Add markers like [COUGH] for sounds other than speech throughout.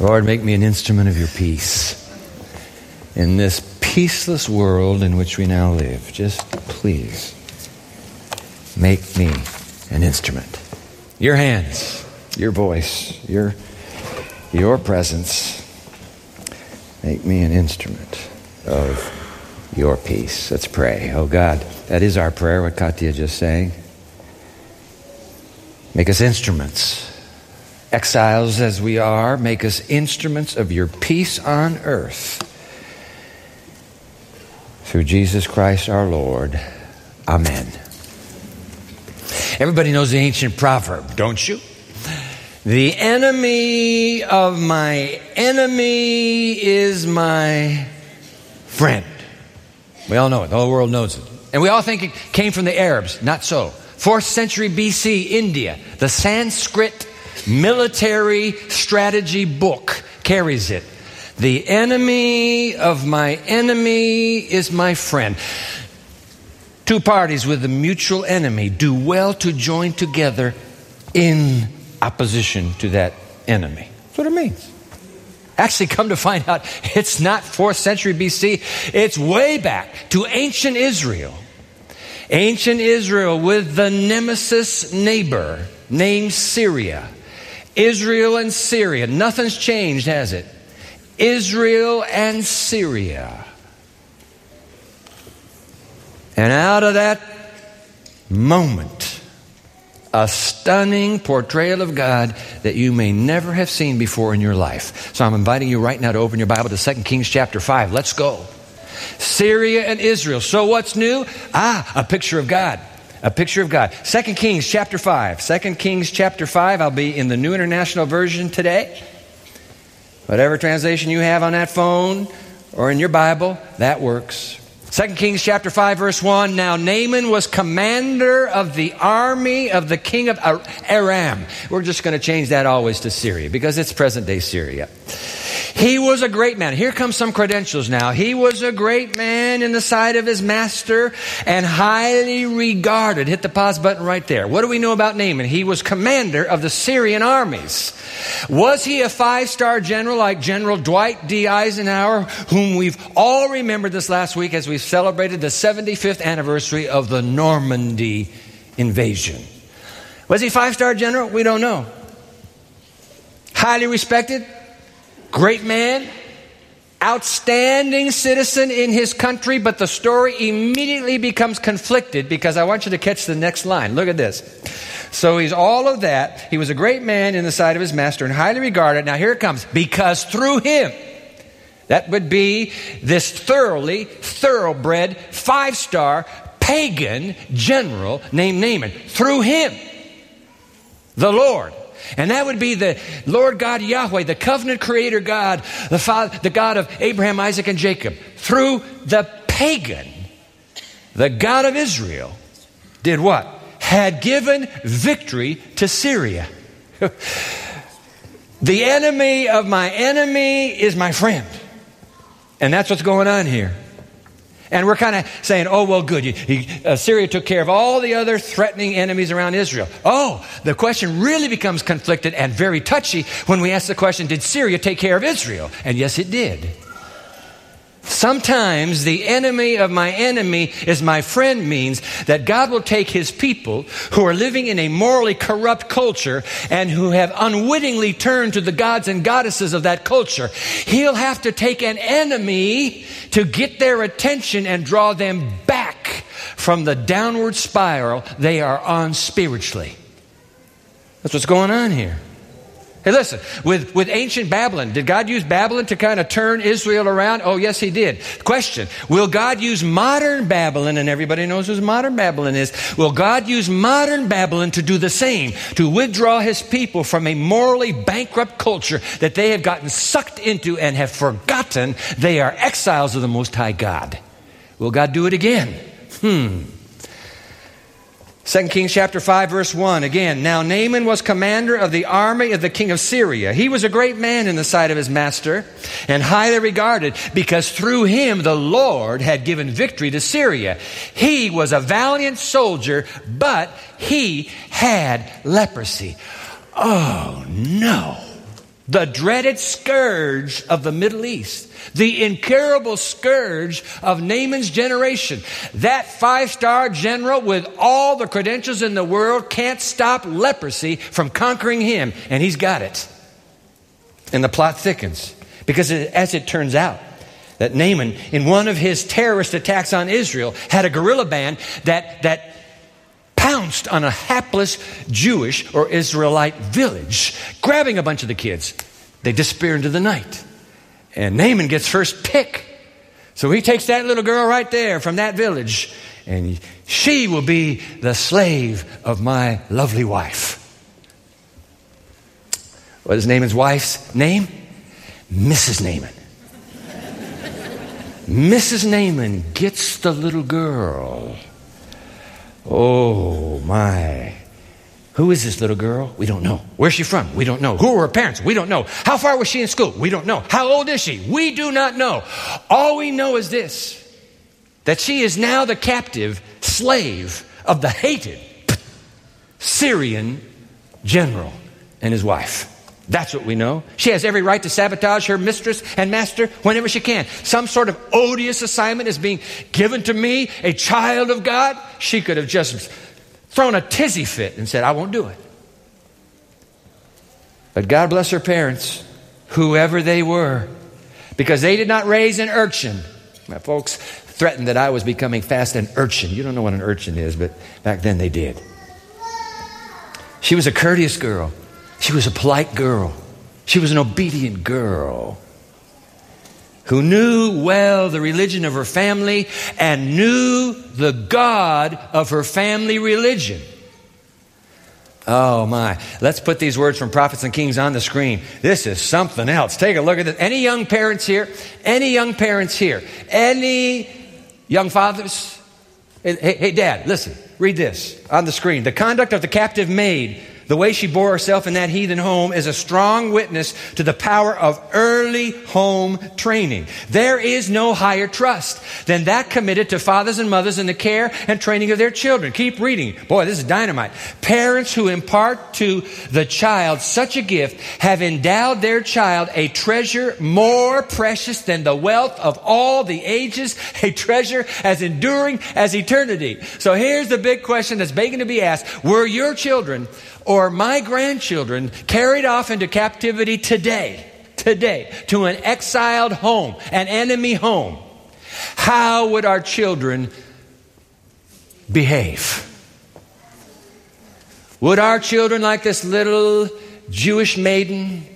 Lord, make me an instrument of your peace in this peaceless world in which we now live. Just please make me an instrument. Your hands, your voice, your, your presence. Make me an instrument of your peace. Let's pray. Oh God, that is our prayer, what Katya just sang. Make us instruments. Exiles as we are, make us instruments of your peace on earth. Through Jesus Christ our Lord. Amen. Everybody knows the ancient proverb, don't you? The enemy of my enemy is my friend. We all know it. The whole world knows it. And we all think it came from the Arabs. Not so. Fourth century BC, India. The Sanskrit military strategy book carries it. The enemy of my enemy is my friend. Two parties with a mutual enemy do well to join together in opposition to that enemy. That's what it means. Actually, come to find out, [LAUGHS] it's not 4th century BC, it's way back to ancient Israel. Ancient Israel with the nemesis neighbor named Syria. Israel and Syria. Nothing's changed, has it? Israel and Syria. And out of that moment, a stunning portrayal of God that you may never have seen before in your life. So I'm inviting you right now to open your Bible to 2 Kings chapter 5. Let's go. Syria and Israel. So what's new? Ah, a picture of God. A picture of God. 2 Kings chapter 5. 2 Kings chapter 5. I'll be in the New International Version today. Whatever translation you have on that phone or in your Bible, that works. 2 Kings chapter 5 verse 1 Now Naaman was commander of the army of the king of Aram. We're just going to change that always to Syria because it's present day Syria. He was a great man. Here comes some credentials now. He was a great man in the sight of his master and highly regarded. Hit the pause button right there. What do we know about Naaman? He was commander of the Syrian armies. Was he a five star general like General Dwight D. Eisenhower, whom we've all remembered this last week as we celebrated the 75th anniversary of the Normandy invasion? Was he five star general? We don't know. Highly respected? Great man, outstanding citizen in his country, but the story immediately becomes conflicted because I want you to catch the next line. Look at this. So he's all of that. He was a great man in the sight of his master and highly regarded. Now here it comes. Because through him, that would be this thoroughly, thoroughbred, five star pagan general named Naaman. Through him, the Lord and that would be the Lord God Yahweh, the covenant creator God, the, father, the God of Abraham, Isaac, and Jacob. Through the pagan, the God of Israel did what? Had given victory to Syria. [LAUGHS] the enemy of my enemy is my friend. And that's what's going on here. And we're kind of saying, oh, well, good. He, uh, Syria took care of all the other threatening enemies around Israel. Oh, the question really becomes conflicted and very touchy when we ask the question, did Syria take care of Israel? And yes, it did. Sometimes the enemy of my enemy is my friend means that God will take his people who are living in a morally corrupt culture and who have unwittingly turned to the gods and goddesses of that culture. He'll have to take an enemy to get their attention and draw them back from the downward spiral they are on spiritually. That's what's going on here. Hey, listen, with, with ancient Babylon, did God use Babylon to kind of turn Israel around? Oh, yes, He did. Question Will God use modern Babylon, and everybody knows who modern Babylon is, will God use modern Babylon to do the same, to withdraw His people from a morally bankrupt culture that they have gotten sucked into and have forgotten they are exiles of the Most High God? Will God do it again? Hmm. 2 Kings chapter 5 verse 1 again now Naaman was commander of the army of the king of Syria. He was a great man in the sight of his master and highly regarded because through him the Lord had given victory to Syria. He was a valiant soldier but he had leprosy. Oh no the dreaded scourge of the Middle East, the incurable scourge of Naaman's generation. That five star general with all the credentials in the world can't stop leprosy from conquering him, and he's got it. And the plot thickens because, as it turns out, that Naaman, in one of his terrorist attacks on Israel, had a guerrilla band that, that pounced on a hapless Jewish or Israelite village, grabbing a bunch of the kids. They disappear into the night. And Naaman gets first pick. So he takes that little girl right there from that village, and she will be the slave of my lovely wife. What is Naaman's wife's name? Mrs. Naaman. [LAUGHS] Mrs. Naaman gets the little girl. Oh, my. Who is this little girl? We don't know. Where's she from? We don't know. Who are her parents? We don't know. How far was she in school? We don't know. How old is she? We do not know. All we know is this that she is now the captive slave of the hated Syrian general and his wife. That's what we know. She has every right to sabotage her mistress and master whenever she can. Some sort of odious assignment is being given to me, a child of God. She could have just thrown a tizzy fit and said, I won't do it. But God bless her parents, whoever they were, because they did not raise an urchin. My folks threatened that I was becoming fast an urchin. You don't know what an urchin is, but back then they did. She was a courteous girl. She was a polite girl. She was an obedient girl who knew well the religion of her family and knew the God of her family religion. Oh my. Let's put these words from prophets and kings on the screen. This is something else. Take a look at this. Any young parents here? Any young parents here? Any young fathers? Hey, hey, dad, listen. Read this on the screen. The conduct of the captive maid the way she bore herself in that heathen home is a strong witness to the power of early home training. There is no higher trust than that committed to fathers and mothers in the care and training of their children. Keep reading. Boy, this is dynamite. Parents who impart to the child such a gift have endowed their child a treasure more precious than the wealth of all the ages, [LAUGHS] a treasure as enduring as eternity. So here's the big question that's begging to be asked. Were your children or my grandchildren carried off into captivity today, today, to an exiled home, an enemy home, how would our children behave? Would our children, like this little Jewish maiden,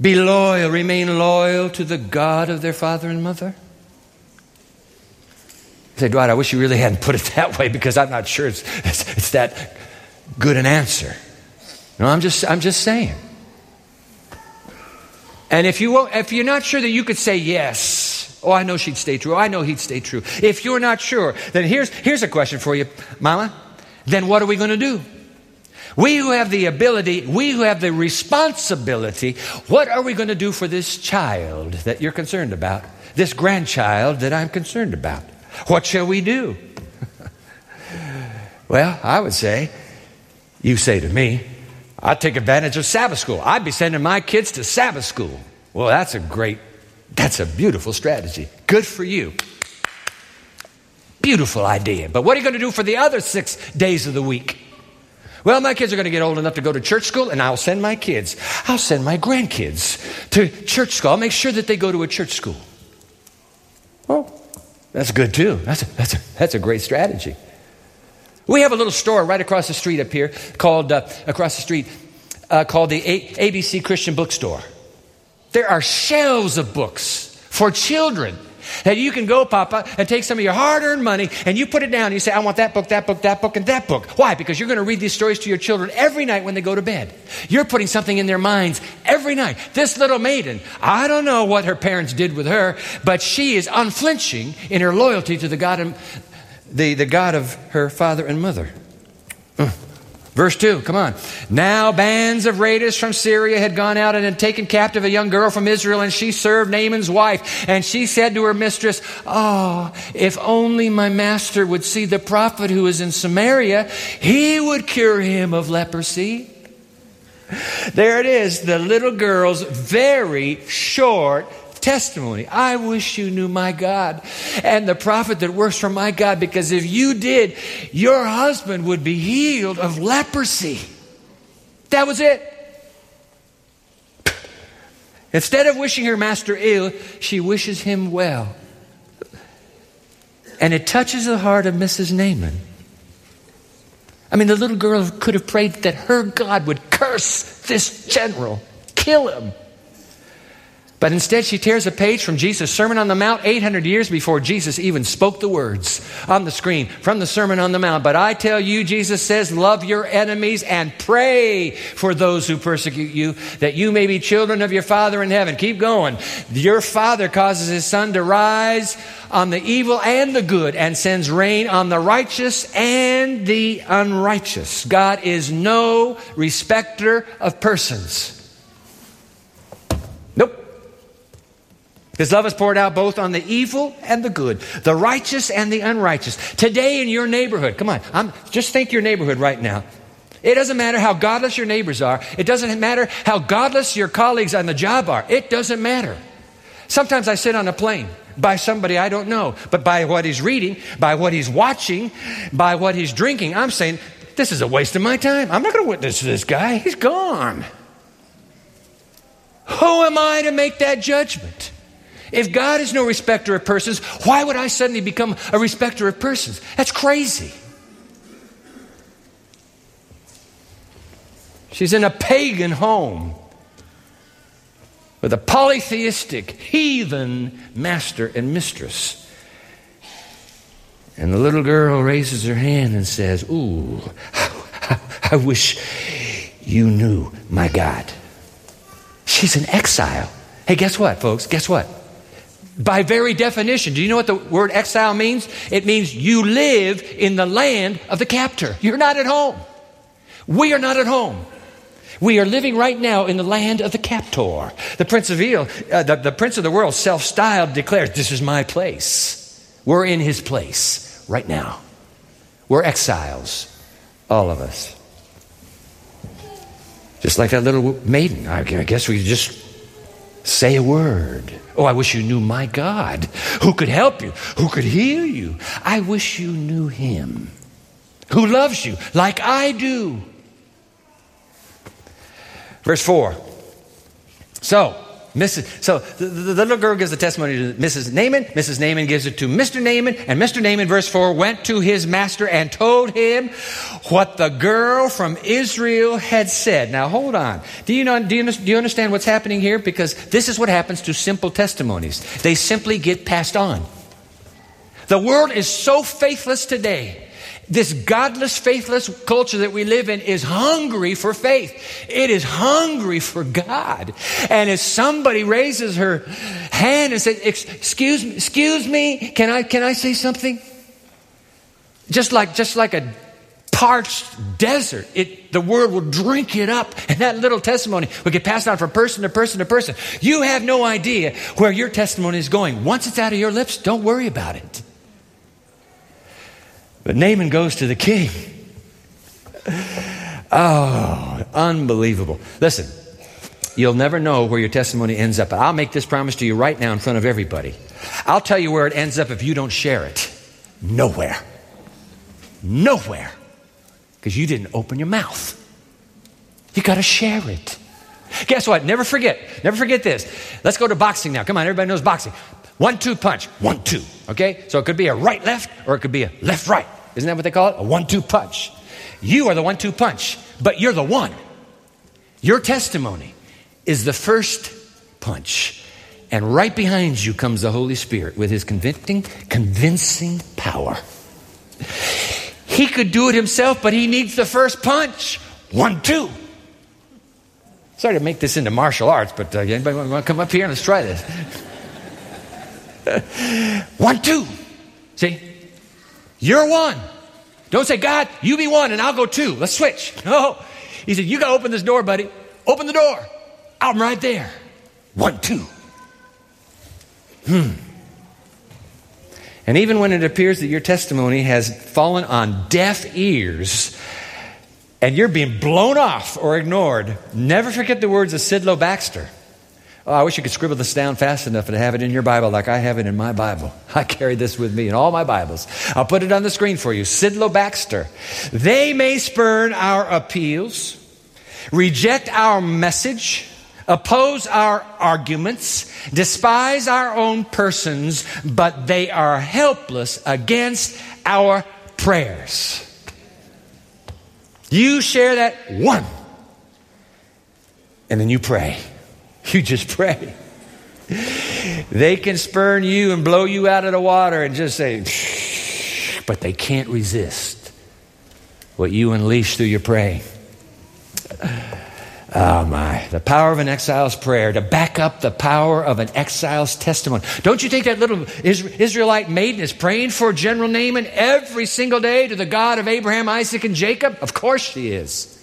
be loyal, remain loyal to the God of their father and mother? say, Dwight, I wish you really hadn't put it [LAUGHS] that way because I'm not sure it's, it's, it's that good an answer. No, I'm just, I'm just saying. And if, you, won't, if you're not sure that you could say yes, oh, I know she'd stay true. I know he'd stay true. If you're not sure, then here's, here's a question for you, Mama. Then what are we going to do? We who have the ability, we who have the responsibility, what are we going to do for this child that you're concerned about? This grandchild that I'm concerned about? What shall we do? [LAUGHS] well, I would say you say to me, I'd take advantage of Sabbath school. I'd be sending my kids to Sabbath school. Well, that's a great, that's a beautiful strategy. Good for you. Beautiful idea. But what are you going to do for the other six days of the week? Well, my kids are going to get old enough to go to church school, and I'll send my kids, I'll send my grandkids to church school. I'll make sure that they go to a church school. Well, that's good too. That's a, that's a, that's a great strategy. We have a little store right across the street up here called, uh, across the street, uh, called the a- ABC Christian Bookstore. There are shelves of books for children that you can go, Papa, and take some of your hard earned money and you put it down and you say, I want that book, that book, that book, and that book. Why? Because you're going to read these stories to your children every night when they go to bed. You're putting something in their minds every night. This little maiden, I don't know what her parents did with her, but she is unflinching in her loyalty to the God the, the God of her father and mother. Uh, verse 2, come on. Now bands of raiders from Syria had gone out and had taken captive a young girl from Israel, and she served Naaman's wife. And she said to her mistress, Oh, if only my master would see the prophet who is in Samaria, he would cure him of leprosy. There it is, the little girl's very short testimony. I wish you knew my God and the prophet that works for my God, because if you did, your husband would be healed of leprosy. That was it. Instead of wishing her master ill, she wishes him well. And it touches the heart of Mrs. Naaman. I mean, the little girl could have prayed that her God would curse this general, kill him. But instead, she tears a page from Jesus' Sermon on the Mount 800 years before Jesus even spoke the words on the screen from the Sermon on the Mount. But I tell you, Jesus says, love your enemies and pray for those who persecute you, that you may be children of your Father in heaven. Keep going. Your Father causes his sun to rise on the evil and the good and sends rain on the righteous and the unrighteous. God is no respecter of persons. His love is poured out both on the evil and the good, the righteous and the unrighteous. Today in your neighborhood, come on, I'm, just think your neighborhood right now. It doesn't matter how godless your neighbors are. It doesn't matter how godless your colleagues on the job are. It doesn't matter. Sometimes I sit on a plane by somebody I don't know, but by what he's reading, by what he's watching, by what he's drinking, I'm saying, this is a waste of my time. I'm not going to witness this guy. He's gone. Who am I to make that judgment? If God is no respecter of persons, why would I suddenly become a respecter of persons? That's crazy. She's in a pagan home with a polytheistic, heathen master and mistress. And the little girl raises her hand and says, Ooh, I wish you knew my God. She's in exile. Hey, guess what, folks? Guess what? By very definition, do you know what the word exile means? It means you live in the land of the captor. You're not at home. We are not at home. We are living right now in the land of the captor. The prince of evil, uh, the, the prince of the world, self styled, declares, This is my place. We're in his place right now. We're exiles, all of us. Just like that little maiden. I guess we just say a word. Oh, I wish you knew my God who could help you, who could heal you. I wish you knew him who loves you like I do. Verse 4. So, Mrs. So the, the, little girl gives the testimony to Mrs. Naaman. Mrs. Naaman gives it to Mr. Naaman. And Mr. Naaman, verse 4, went to his master and told him what the girl from Israel had said. Now, hold on. Do you, know, do you, do you understand what's happening here? Because this is what happens to simple testimonies. They simply get passed on. The world is so faithless today this godless, faithless culture that we live in is hungry for faith. It is hungry for God. And if somebody raises her hand and says, excuse me, excuse me, can I, can I say something? Just like, just like a parched desert, it, the word will drink it up. And that little testimony will get passed on from person to person to person. You have no idea where your testimony is going. Once it's out of your lips, don't worry about it. But Naaman goes to the king. Oh, unbelievable. Listen, you'll never know where your testimony ends up. I'll make this promise to you right now in front of everybody. I'll tell you where it ends up if you don't share it. Nowhere. Nowhere. Because you didn't open your mouth. You got to share it. Guess what? Never forget. Never forget this. Let's go to boxing now. Come on, everybody knows boxing. One, two punch. One, two. Okay? So it could be a right, left, or it could be a left, right. Isn't that what they call it? A one two punch. You are the one two punch, but you're the one. Your testimony is the first punch. And right behind you comes the Holy Spirit with his convicting, convincing power. He could do it himself, but he needs the first punch. One, two. Sorry to make this into martial arts, but uh, anybody want to come up here and let's try this? [LAUGHS] [LAUGHS] one, two. See? You're one. Don't say, God, you be one and I'll go two. Let's switch. [LAUGHS] No. He said, You got to open this door, buddy. Open the door. I'm right there. One, two. Hmm. And even when it appears that your testimony has fallen on deaf ears, and you're being blown off or ignored, never forget the words of Sidlow Baxter. Oh, I wish you could scribble this down fast enough and have it in your Bible like I have it in my Bible. [LAUGHS] I carry this with me in all my Bibles. I'll put it on the screen for you. Sidlow Baxter. They may spurn our appeals, reject our message, oppose our arguments, despise our own persons, but they are helpless against our prayers. You share that one, and then you pray. [LAUGHS] You just pray. They can spurn you and blow you out of the water and just say, but they can't resist what you unleash through your praying. Oh [SIGHS] my, the power of an exile's prayer to back up the power of an exile's testimony. Don't you think that little Israelite maiden is praying for General Naaman every single day to the God of Abraham, Isaac, and Jacob? Of course she is.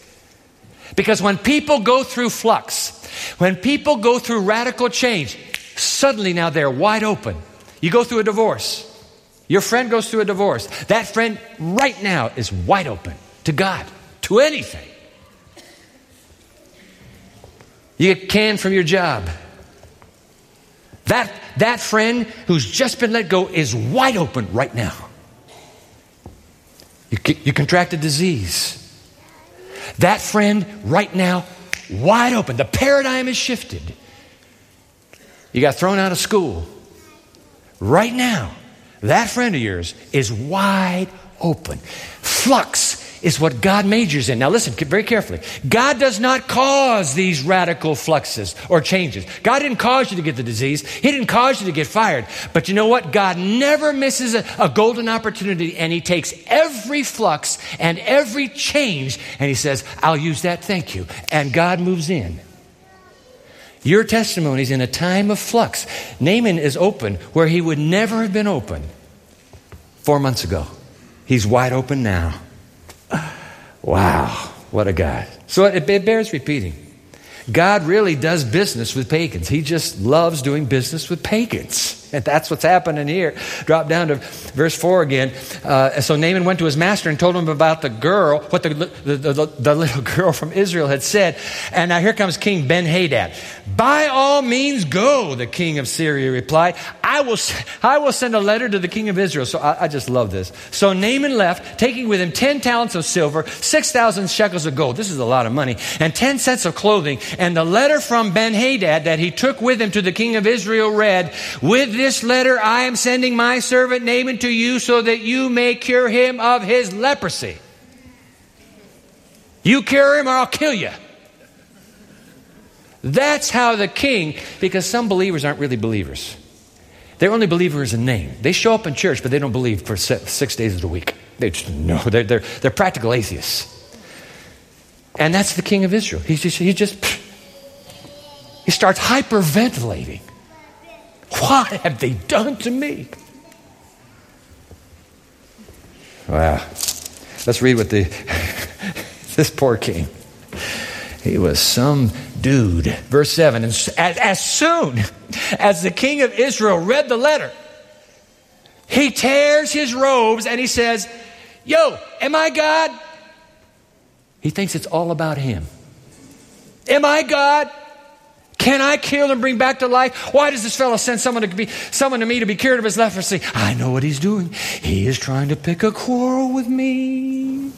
Because when people go through flux, when people go through radical change, suddenly now they're wide open. You go through a divorce. Your friend goes through a divorce. That friend right now is wide open to God, to anything. You get canned from your job. That, that friend who's just been let go is wide open right now. You, you contract a disease. That friend right now, wide open. The paradigm is shifted. You got thrown out of school. Right now, that friend of yours is wide open. Flux is what God majors in. Now, listen very carefully. God does not cause these radical fluxes or changes. God didn't cause you to get the disease, He didn't cause you to get fired. But you know what? God never misses a, a golden opportunity, and He takes every flux and every change, and He says, I'll use that, thank you. And God moves in. Your testimony is in a time of flux. Naaman is open where he would never have been open four months ago. He's wide open now. Wow, what a guy. So it, it bears repeating. God really does business with pagans. He just loves doing business with pagans. And that's what's happening here. Drop down to verse 4 again. Uh, so Naaman went to his master and told him about the girl, what the, the, the, the little [LAUGHS] girl from Israel had said. And now here comes King Ben Hadad. By all means, go, the king of Syria replied. I will, I will send a letter to the king of Israel. So I, I just love this. So Naaman left, taking with him 10 talents of silver, 6,000 shekels of gold. This is a lot of money. And 10 sets of clothing. And the letter from Ben Hadad that he took with him to the king of Israel read, With this letter I am sending my servant Naaman to you so that you may cure him of his leprosy. You cure him or I'll kill you. That's how the king, because some believers aren't really believers. They're only believers in name. They show up in church, but they don't believe for six days of the week. They just, no, they're, they're, they're practical atheists. And that's the king of Israel. He's just, he just, he starts hyperventilating. What have they done to me? Wow. Let's read what the [LAUGHS] this poor king. He was some dude. Verse 7 And as, as soon as the king of Israel read the letter, he tears his robes and he says, Yo, am I God? He thinks it's all about him. Am I God? Can I kill and bring back to life? Why does this fellow send someone to be someone to me to be cured of his leprosy? I know what he's doing. He is trying to pick a quarrel with me.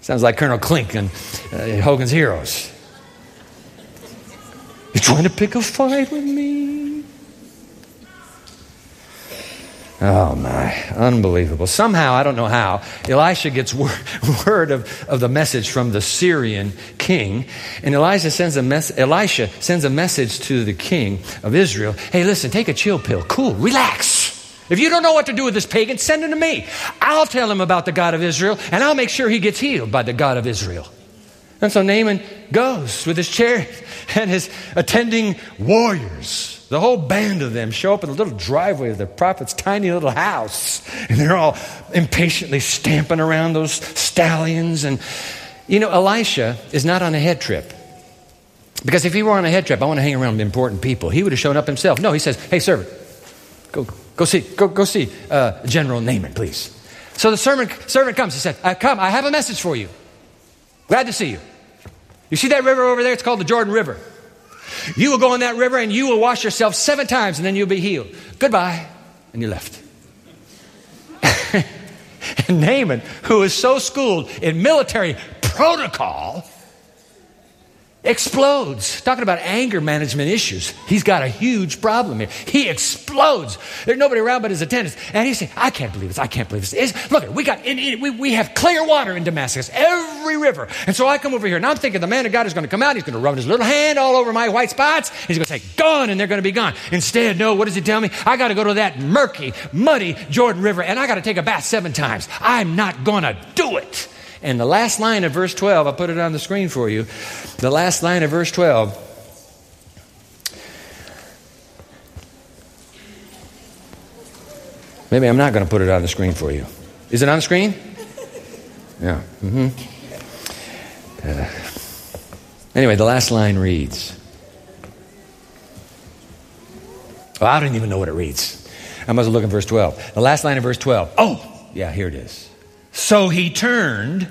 Sounds like Colonel Klink and uh, Hogan's Heroes. He's trying to pick a fight with me. Oh my, unbelievable. Somehow, I don't know how, Elisha gets [LAUGHS] word, of, of the message from the Syrian king. And Elijah sends a mes- Elisha sends a message to the king of Israel. Hey, listen, take a chill pill. Cool, relax. If you don't know what to do with this pagan, send him to me. I'll tell him about the God of Israel, and I'll make sure he gets healed by the God of Israel. And so Naaman goes with his chariot [LAUGHS] and his attending warriors. The whole band of them show up in the little driveway of the prophet's tiny little house. And they're all impatiently stamping around those stallions. And, you know, Elisha is not on a head trip. Because if he were on a head trip, I want to hang around important people. He would have shown up himself. No, he says, hey, servant, go, go see, go, go see uh, General Naaman, please. So the servant, servant comes. He said, I come, I have a message for you. Glad to see you. You see that river over there? It's called the Jordan River. You will go in that river and you will wash yourself seven times and then you'll be healed. Goodbye. And you left. [LAUGHS] and Naaman, who is so schooled in military protocol, explodes. Talking about anger management issues. He's got a huge problem here. He explodes. There's nobody around but his attendants. And he's saying, I can't believe this. I can't believe this. It's, look, we got, in, in, we, we have clear water in Damascus, every river. And so I come over here and I'm thinking the man of God is going to come out. He's going to rub his little hand all over my white spots. He's going to say, gone, and they're going to be gone. Instead, no, what does he tell me? I got to go to that murky, muddy Jordan River and I got to take a bath seven times. I'm not going to do it. And the last line of verse 12, I put it on the screen for you. The last line of verse 12. Maybe I'm not going to put it on the screen for you. Is it on the screen? Yeah. Mm-hmm. Uh, anyway, the last line reads. Well, I don't even know what it reads. I must look in verse 12. The last line of verse 12. Oh, yeah, here it is. So he turned,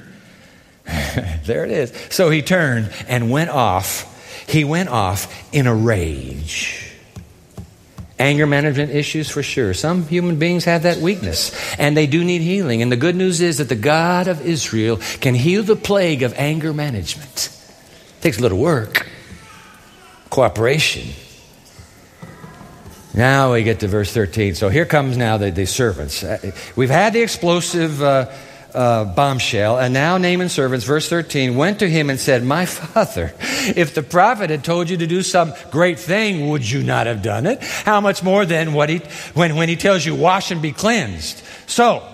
[LAUGHS] there it is. So he turned and went off. He went off in a rage. Anger management issues for sure. Some human beings have that weakness and they do need healing. And the good news is that the God of Israel can heal the plague of anger management. It takes a little work, cooperation. Now we get to verse 13. So here comes now the, the servants. Uh, we've had the explosive. Uh, uh, bombshell. And now Naaman's servants, verse 13, went to him and said, My father, if the prophet had told you to do some great thing, would you not have done it? How much more then what he, when, when he tells you, Wash and be cleansed? So,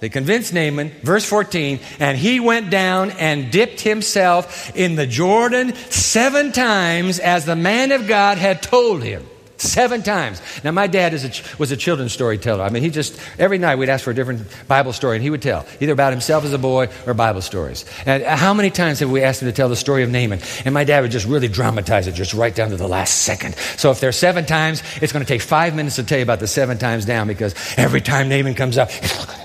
they convinced Naaman, verse 14, and he went down and dipped himself in the Jordan seven times as the man of God had told him. Seven times. Now, my dad a, was a children's storyteller. I mean, he just, every night we'd ask for a different Bible story, and he would tell, either about himself as a boy or Bible stories. And uh, how many times have we asked him to tell the story of Naaman? And my dad would just really dramatize it, just right down to the last second. So if there's seven times, it's going to take five minutes to tell you about the seven times down because every time Naaman comes up, oh,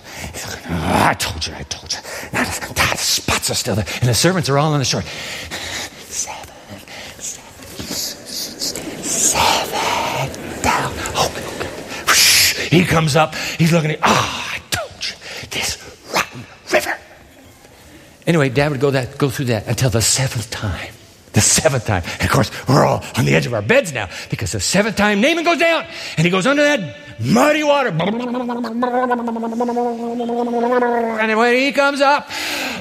I told you, I told you. Now, the spots are still there, and the servants are all on the shore. Seven, seven, seven down. Oh, he comes up. He's looking at, ah, oh, I told you, this rotten river. Anyway, Dad would go that go through that until the seventh time. The seventh time. And of course, we're all on the edge of our beds now because the seventh time Naaman goes down and he goes under that muddy water. And when he comes up,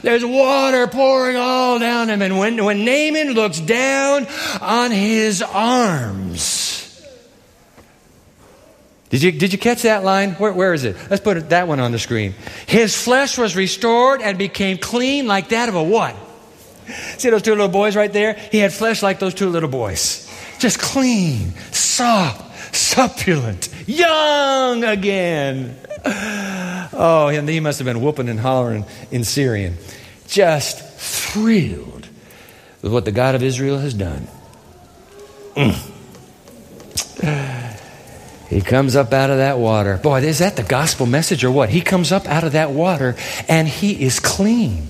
there's water pouring all down him. And when, when Naaman looks down on his arms, did you, did you catch that line? Where, where is it? Let's put that one on the screen. His flesh was restored and became clean like that of a what? See those two little boys right there? He had flesh like those two little boys. Just clean, soft, succulent, young again. Oh, and he must have been whooping and hollering in Syrian. Just thrilled with what the God of Israel has done. Mm. He comes up out of that water. Boy, is that the gospel message or what? He comes up out of that water and he is clean.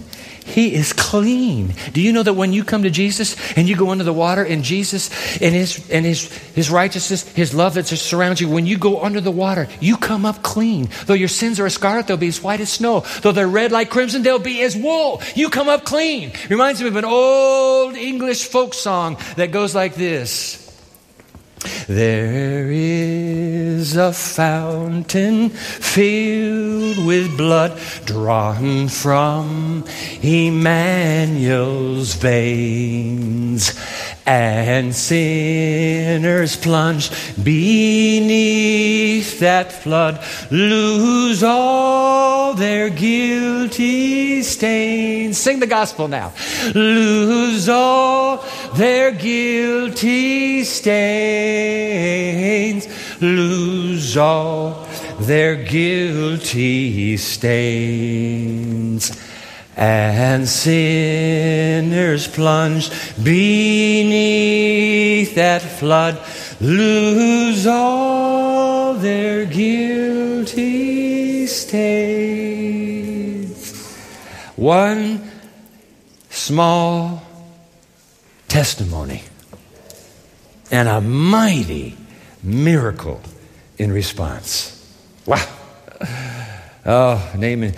He is clean. Do you know that when you come to Jesus and you go under the water and Jesus and his and his his righteousness, his love that surrounds you, when you go under the water, you come up clean. Though your sins are as scarlet, they'll be as white as snow. Though they're red like crimson, they'll be as wool. You come up clean. Reminds me of an old English folk song that goes like this. There is a fountain filled with blood drawn from Emmanuel's veins, and sinners plunge beneath that flood lose all their guilty stains. Sing the gospel now. Lose all their guilty stains. Lose all their guilty stains and sinners plunged beneath that flood lose all their guilty stains. One small testimony and a mighty miracle in response. Wow. Oh, Naaman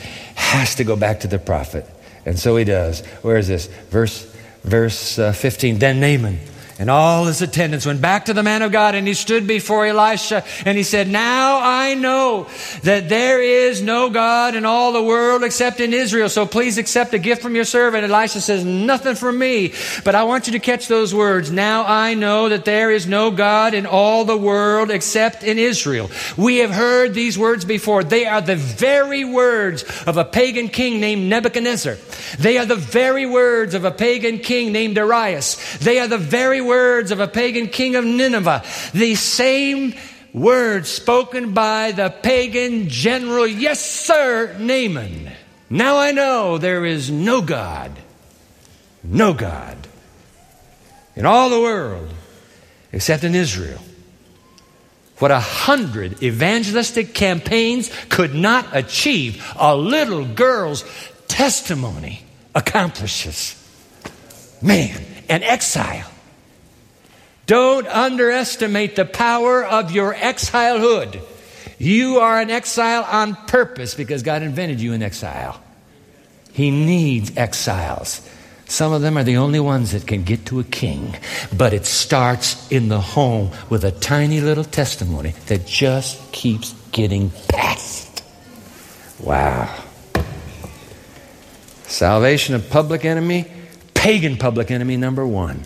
has to go back to the prophet. And so he does. Where is this? Verse, verse uh, 15. Then Naaman and all his attendants went back to the man of God, and he stood before Elisha, and he said, Now I know that there is no God in all the world except in Israel, so please accept a gift from your servant. Elisha says, Nothing from me. But I want you to catch those words. Now I know that there is no God in all the world except in Israel. We have heard these words before. They are the very words of a pagan king named Nebuchadnezzar. They are the very words of a pagan king named Darius. They are the very words of a pagan king of Nineveh. The same words spoken by the pagan general, yes, sir, Naaman. Now I know there is no God, no God in all the world except in Israel. What a hundred evangelistic campaigns could not achieve, a little girl's testimony accomplishes. Man, an exile don't underestimate the power of your exilehood. You are an exile on purpose because God invented you in exile. He needs exiles. Some of them are the only ones that can get to a king, but it starts in the home with a tiny little testimony that just keeps getting passed. Wow. Salvation of public enemy, pagan public enemy number one.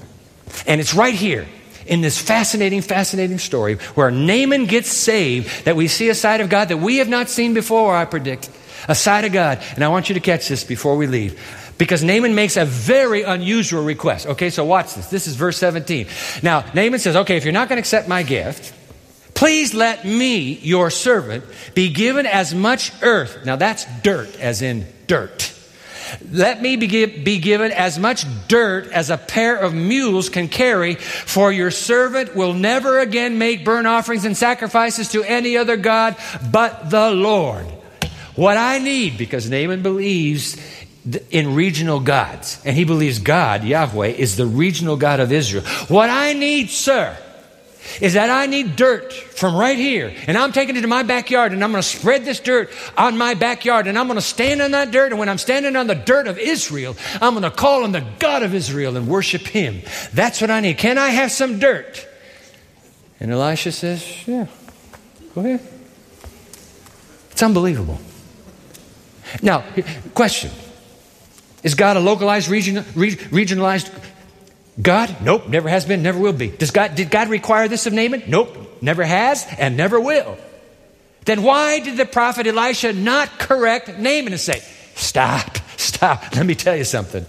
And it's right here in this fascinating, fascinating story where Naaman gets saved, that we see a side of God that we have not seen before, I predict. A side of God. And I want you to catch this before we leave. Because Naaman makes a very unusual request. Okay, so watch this. This is verse 17. Now, Naaman says, Okay, if you're not going to accept my gift, please let me, your servant, be given as much earth. Now, that's dirt, as in dirt let me be, given as much dirt as a pair of mules can carry, for your servant will never again make burnt offerings and sacrifices to any other God but the Lord. What I need, because Naaman believes in regional gods, and he believes God, Yahweh, is the regional God of Israel. What I need, sir, is that I need dirt from right here, and I'm taking it to my backyard, and I'm going to spread this dirt on my backyard, and I'm going to stand on that dirt, and when I'm standing on the dirt of Israel, I'm going to call on the God of Israel and worship Him. That's what I need. Can I have some dirt? And Elisha says, Yeah, go ahead. It's unbelievable. Now, question Is God a localized, region, regionalized God? Nope, never has been, never will be. Does God, did God require this of Naaman? Nope, never has and never will. Then why did the prophet Elisha not correct Naaman and say, Stop, stop, let me tell you something.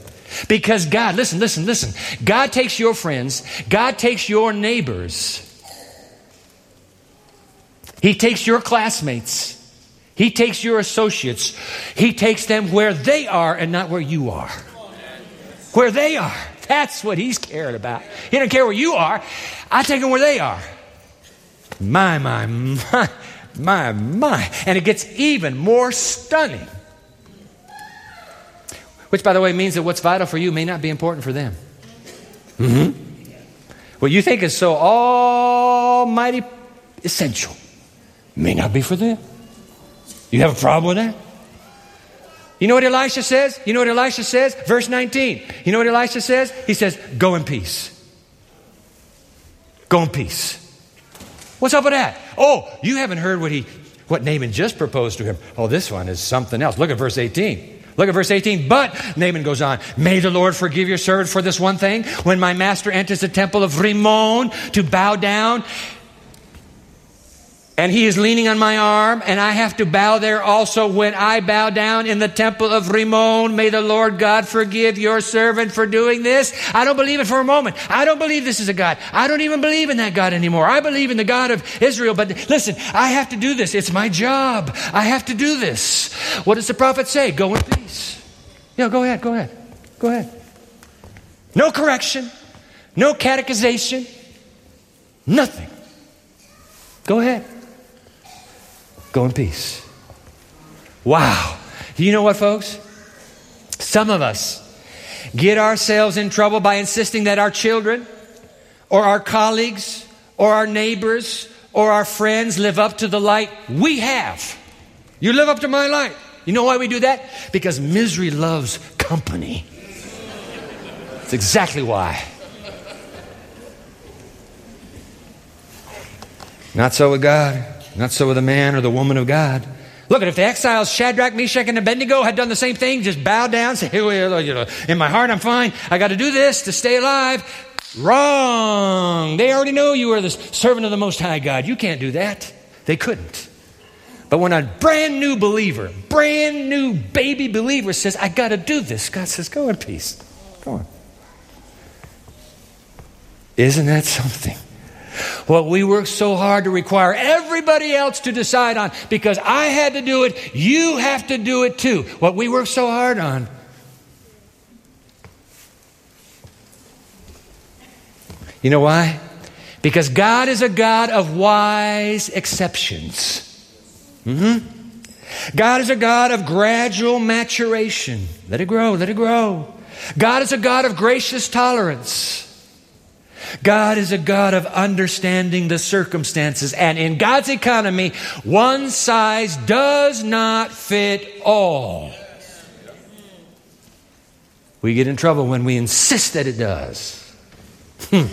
Because God, listen, listen, listen. God takes your friends, God takes your neighbors, He takes your classmates, He takes your associates, He takes them where they are and not where you are. Where they are. That's what he's caring about. He doesn't care where you are. I take them where they are. My, my, my, my, my. And it gets even more stunning. Which, by the way, means that what's vital for you may not be important for them. Mm-hmm. What you think is so almighty essential may not be for them. You have a problem with that? You know what Elisha says? You know what Elisha says? Verse 19. You know what Elisha says? He says, Go in peace. Go in peace. What's up with that? Oh, you haven't heard what he what Naaman just proposed to him. Oh, this one is something else. Look at verse 18. Look at verse 18. But, Naaman goes on, may the Lord forgive your servant for this one thing. When my master enters the temple of Rimmon to bow down and he is leaning on my arm, and I have to bow there also when I bow down in the temple of Rimmon. May the Lord God forgive your servant for doing this. I don't believe it for a moment. I don't believe this is a God. I don't even believe in that God anymore. I believe in the God of Israel. But listen, I have to do this. It's my job. I have to do this. What does the prophet say? Go in peace. Yeah, go ahead, go ahead, go ahead. No correction, no catechization, nothing. Go ahead. Go in peace. Wow. You know what, folks? Some of us get ourselves in trouble by insisting that our children or our colleagues or our neighbors or our friends live up to the light we have. You live up to my light. You know why we do that? Because misery loves company. That's exactly why. Not so with God. Not so with the man or the woman of God. Look, at if the exiles Shadrach, Meshach, and Abednego had done the same thing, just bow down, say, in my heart I'm fine. I got to do this to stay alive. Wrong. They already know you are the servant of the Most High God. You can't do that. They couldn't. But when a brand new believer, brand new baby believer says, I got to do this, God says, Go in peace. Go on. Isn't that something? What we work so hard to require everybody else to decide on because I had to do it, you have to do it too. What we work so hard on. You know why? Because God is a God of wise exceptions. Mm-hmm. God is a God of gradual maturation. Let it grow, let it grow. God is a God of gracious tolerance. God is a God of understanding the circumstances. And in God's economy, one size does not fit all. We get in trouble when we insist that it does. Hmm.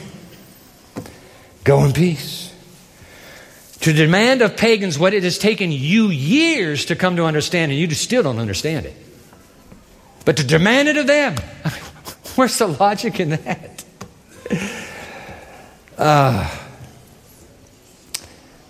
Go in peace. To demand of pagans what it has taken you years to come to understand, and you still don't understand it. But to demand it of them, [LAUGHS] where's the logic in that? Uh,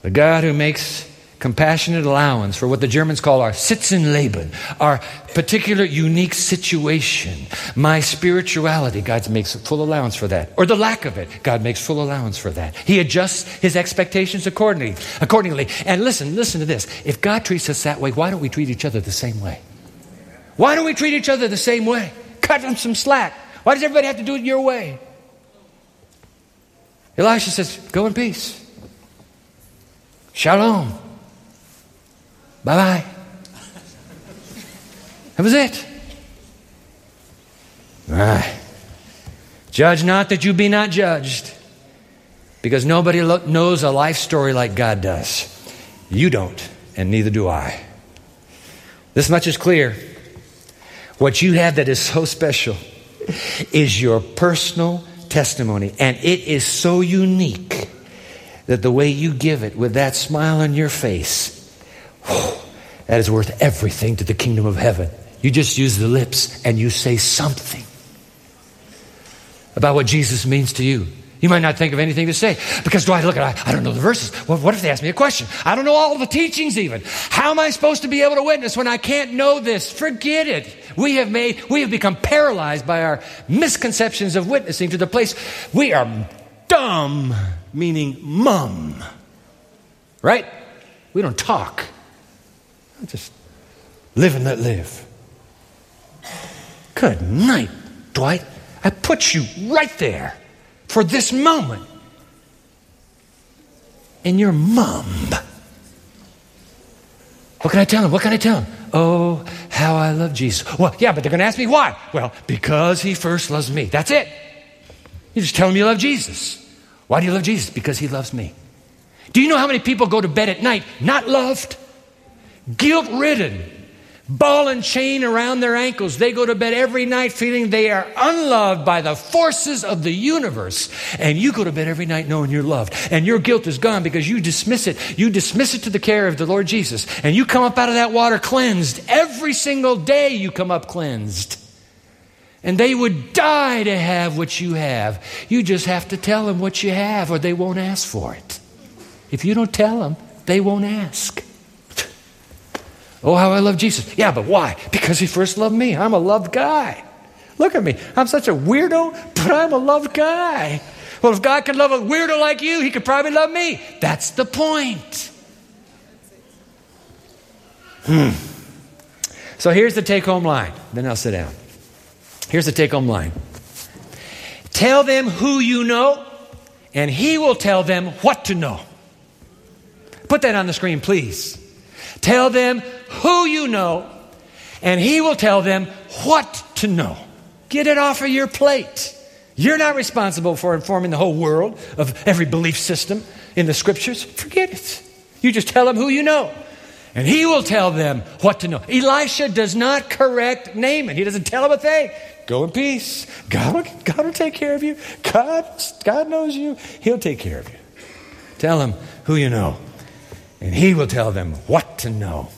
the God who makes compassionate allowance for what the Germans call our Sitz im Leben, our particular unique situation, my spirituality. God makes full allowance for that. Or the lack of it. God makes full allowance for that. He adjusts his expectations accordingly. accordingly. And listen, listen to this. If God treats us that way, why don't we treat each other the same way? Why don't we treat each other the same way? Cut them some slack. Why does everybody have to do it your way? Elisha says, Go in peace. Shalom. Bye bye. That was it. All right. Judge not that you be not judged, because nobody lo- knows a life story like God does. You don't, and neither do I. This much is clear. What you have that is so special is your personal testimony. And it is so unique that the way you give it with that smile on your face, that is worth everything to the kingdom of heaven. You just use the lips and you say something about what Jesus means to you. You might not think of anything to say because do I look at I, I don't know the verses. Well, what if they ask me a question? I don't know all the teachings even. How am I supposed to be able to witness when I can't know this? Forget it. We have made we have become paralyzed by our misconceptions of witnessing to the place we are dumb, meaning mum. Right? We don't talk. I just live and let live. Good night, Dwight. I put you right there for this moment in your mum. What can I tell him? What can I tell him? Oh, how I love Jesus. Well, yeah, but they're going to ask me why. Well, because he first loves me. That's it. You just tell him you love Jesus. Why do you love Jesus? Because he loves me. Do you know how many people go to bed at night not loved? Guilt ridden, ball and chain around their ankles. They go to bed every night feeling they are unloved by the forces of the universe. And you go to bed every night knowing you're loved. And your guilt is gone because you dismiss it. You dismiss it to the care of the Lord Jesus. And you come up out of that water cleansed. Every single day you come up cleansed. And they would die to have what you have. You just have to tell them what you have or they won't ask for it. If you don't tell them, they won't ask. Oh, how I love Jesus. Yeah, but why? Because he first loved me. I'm a loved guy. Look at me. I'm such a weirdo, but I'm a loved guy. Well, if God could love a weirdo like you, he could probably love me. That's the point. Hmm. So here's the take home line. Then I'll sit down. Here's the take home line Tell them who you know, and he will tell them what to know. Put that on the screen, please. Tell them who you know, and He will tell them what to know. Get it off of your plate. You're not responsible for informing the whole world of every belief system in the scriptures. Forget it. You just tell them who you know. And he will tell them what to know. Elisha does not correct Naaman. He doesn't tell him a thing. Go in peace. God will, God will take care of you. God, God knows you. He'll take care of you. Tell him who you know. And he will tell them what to know.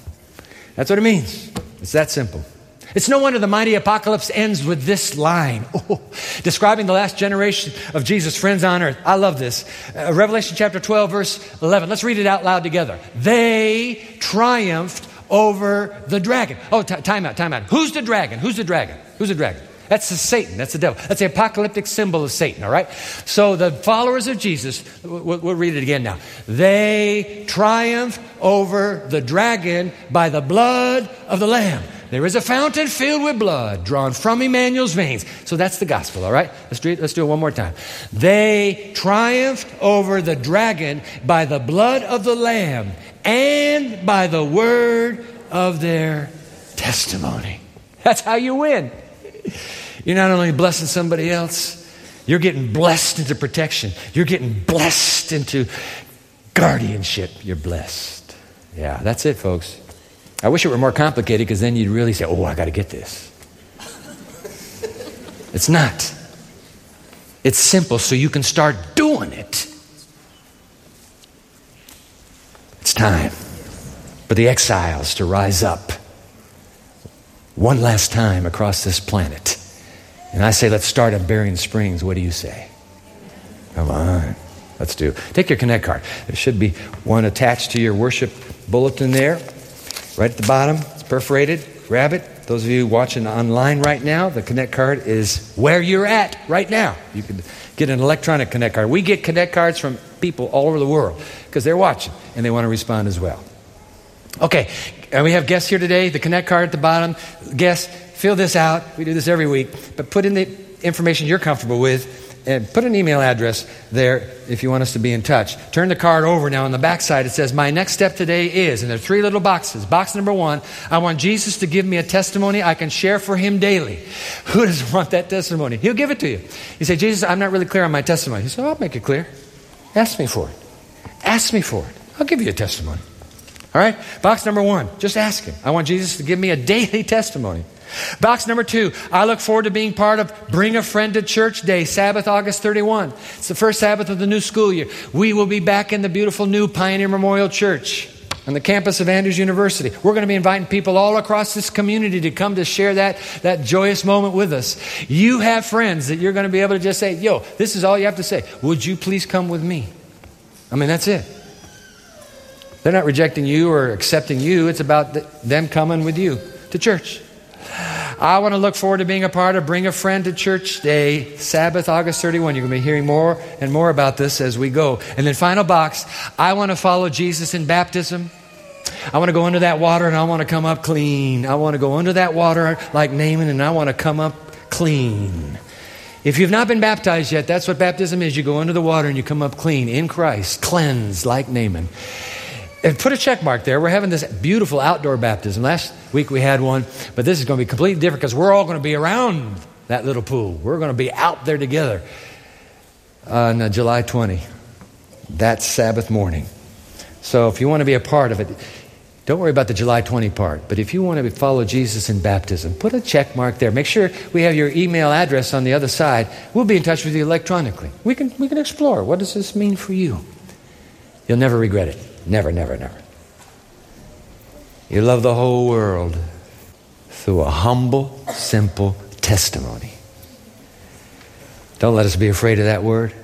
That's what it means. It's that simple. It's no wonder the mighty apocalypse ends with this line, [LAUGHS] oh, describing the last generation of Jesus' friends on earth. I love this. Uh, Revelation chapter 12, verse 11. Let's read it out loud together. They triumphed over the dragon. Oh, t- time out, time out. Who's the dragon? Who's the dragon? Who's the dragon? That's the Satan. That's the devil. That's the apocalyptic symbol of Satan, all right? So the followers of Jesus, we'll, we'll, read it again now. They triumphed over the dragon by the blood of the Lamb. There is a fountain filled with blood drawn from Emmanuel's veins. So that's the gospel, all right? Let's do it, let's do it one more time. They triumphed over the dragon by the blood of the Lamb and by the word of their testimony. That's how you win. You're not only blessing somebody else, you're getting blessed into protection. You're getting blessed into guardianship. You're blessed. Yeah, that's it, folks. I wish it were more complicated because then you'd really say, oh, I got to get this. it's not. It's simple so you can start doing it. It's time for the exiles to rise up one last time across this planet. And I say, let's start at Berrien Springs. What do you say? Come on. Let's do. Take your Connect card. There should be one attached to your worship bulletin there. Right at the bottom, it's perforated. Grab it. Those of you watching online right now, the Connect card is where you're at right now. You can get an electronic Connect card. We get Connect cards from people all over the world because they're watching and they want to respond as well. Okay, and we have guests here today. The Connect card at the bottom. Guests, fill this out. We do this every week. But put in the information you're comfortable with and put an email address there if you want us to be in touch. Turn the card over now on the back side. It says, My next step today is, and there are three little boxes. Box number one, I want Jesus to give me a testimony I can share for him daily. [LAUGHS] Who doesn't want that testimony? He'll give it to you. You say, Jesus, I'm not really clear on my testimony. He said, I'll make it clear. Ask me for it. Ask me for it. I'll give you a testimony. All right? Box number one, just ask Him. I want Jesus to give me a [LAUGHS] daily testimony. Box number two, I look forward to being part of Bring a Friend to Church Day, Sabbath, August 31. It's the first Sabbath of the new school year. We will be back in the beautiful new Pioneer Memorial Church on the campus of Andrews University. We're going to be inviting people all across this community to come to share that, that joyous moment with us. You have friends that you're going to be able to just say, yo, this is all you have to say. Would you please come with me? I mean, that's it. They're not rejecting you or accepting you. It's about them coming with you to church. I want to look forward to being a part of Bring a Friend to Church Day, Sabbath, August 31. You're going to be hearing more and more about this as we go. And then, final box, I want to follow Jesus in baptism. I want to go under that water and I want to come up clean. I want to go under that water like Naaman and I want to come up clean. If you've not been baptized yet, that's what baptism is. You go under the water and you come up clean in Christ, cleansed like Naaman. And put a check mark there. We're having this beautiful outdoor baptism. Last week we had one, but this is going to be completely different because we're all going to be around that little pool. We're going to be out there together on uh, July 20, that Sabbath morning. So if you want to be a part of it, don't worry about the July 20 part. But if you want to follow Jesus in baptism, put a check mark there. Make sure we have your email address on the other side. We'll be in touch with you electronically. We can, we can explore. What does this mean for you? You'll never regret it. Never, never, never. You love the whole world through a humble, simple testimony. Don't let us be afraid of that word.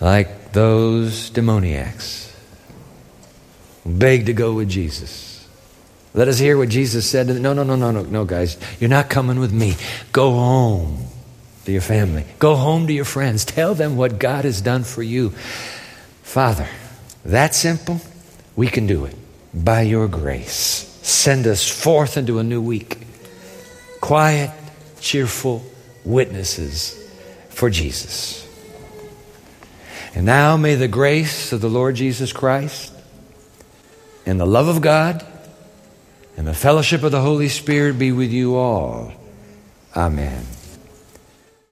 Like those demoniacs, beg to go with Jesus. Let us hear what Jesus said. No, no, no, no, no, no, guys. You're not coming with me. Go home to your family. Go home to your friends. Tell them what God has done for you. Father, that simple, we can do it by your grace. Send us forth into a new week. Quiet, cheerful witnesses for Jesus. And now may the grace of the Lord Jesus Christ and the love of God and the fellowship of the Holy Spirit be with you all. Amen.